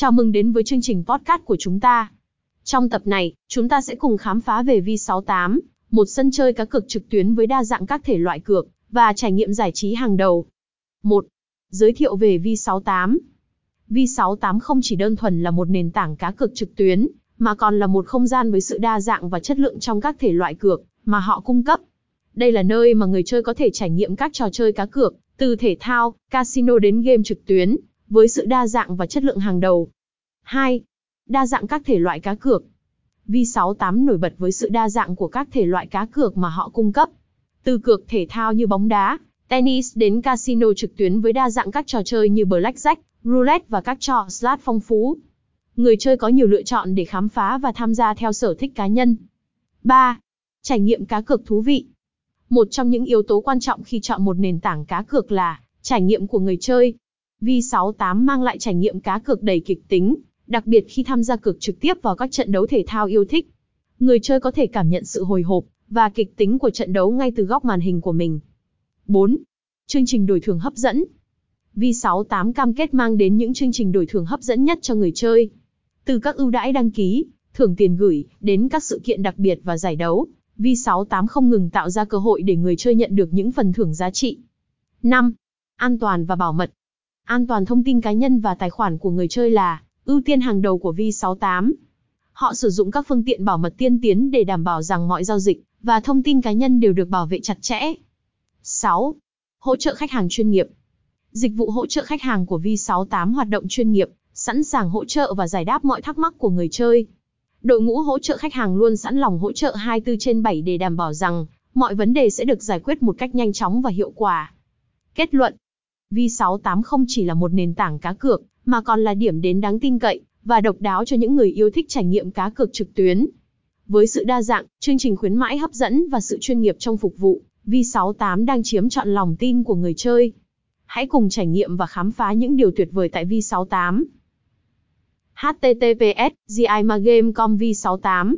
Chào mừng đến với chương trình podcast của chúng ta. Trong tập này, chúng ta sẽ cùng khám phá về V68, một sân chơi cá cược trực tuyến với đa dạng các thể loại cược và trải nghiệm giải trí hàng đầu. 1. Giới thiệu về V68. V68 không chỉ đơn thuần là một nền tảng cá cược trực tuyến, mà còn là một không gian với sự đa dạng và chất lượng trong các thể loại cược mà họ cung cấp. Đây là nơi mà người chơi có thể trải nghiệm các trò chơi cá cược, từ thể thao, casino đến game trực tuyến, với sự đa dạng và chất lượng hàng đầu. 2. Đa dạng các thể loại cá cược. V68 nổi bật với sự đa dạng của các thể loại cá cược mà họ cung cấp. Từ cược thể thao như bóng đá, tennis đến casino trực tuyến với đa dạng các trò chơi như blackjack, roulette và các trò slot phong phú. Người chơi có nhiều lựa chọn để khám phá và tham gia theo sở thích cá nhân. 3. Trải nghiệm cá cược thú vị. Một trong những yếu tố quan trọng khi chọn một nền tảng cá cược là trải nghiệm của người chơi. V68 mang lại trải nghiệm cá cược đầy kịch tính, đặc biệt khi tham gia cược trực tiếp vào các trận đấu thể thao yêu thích. Người chơi có thể cảm nhận sự hồi hộp và kịch tính của trận đấu ngay từ góc màn hình của mình. 4. Chương trình đổi thưởng hấp dẫn. V68 cam kết mang đến những chương trình đổi thưởng hấp dẫn nhất cho người chơi. Từ các ưu đãi đăng ký, thưởng tiền gửi, đến các sự kiện đặc biệt và giải đấu, V68 không ngừng tạo ra cơ hội để người chơi nhận được những phần thưởng giá trị. 5. An toàn và bảo mật. An toàn thông tin cá nhân và tài khoản của người chơi là ưu tiên hàng đầu của V68. Họ sử dụng các phương tiện bảo mật tiên tiến để đảm bảo rằng mọi giao dịch và thông tin cá nhân đều được bảo vệ chặt chẽ. 6. Hỗ trợ khách hàng chuyên nghiệp. Dịch vụ hỗ trợ khách hàng của V68 hoạt động chuyên nghiệp, sẵn sàng hỗ trợ và giải đáp mọi thắc mắc của người chơi. Đội ngũ hỗ trợ khách hàng luôn sẵn lòng hỗ trợ 24 trên 7 để đảm bảo rằng mọi vấn đề sẽ được giải quyết một cách nhanh chóng và hiệu quả. Kết luận V68 không chỉ là một nền tảng cá cược, mà còn là điểm đến đáng tin cậy và độc đáo cho những người yêu thích trải nghiệm cá cược trực tuyến. Với sự đa dạng, chương trình khuyến mãi hấp dẫn và sự chuyên nghiệp trong phục vụ, V68 đang chiếm trọn lòng tin của người chơi. Hãy cùng trải nghiệm và khám phá những điều tuyệt vời tại V68. https gimagame.com v68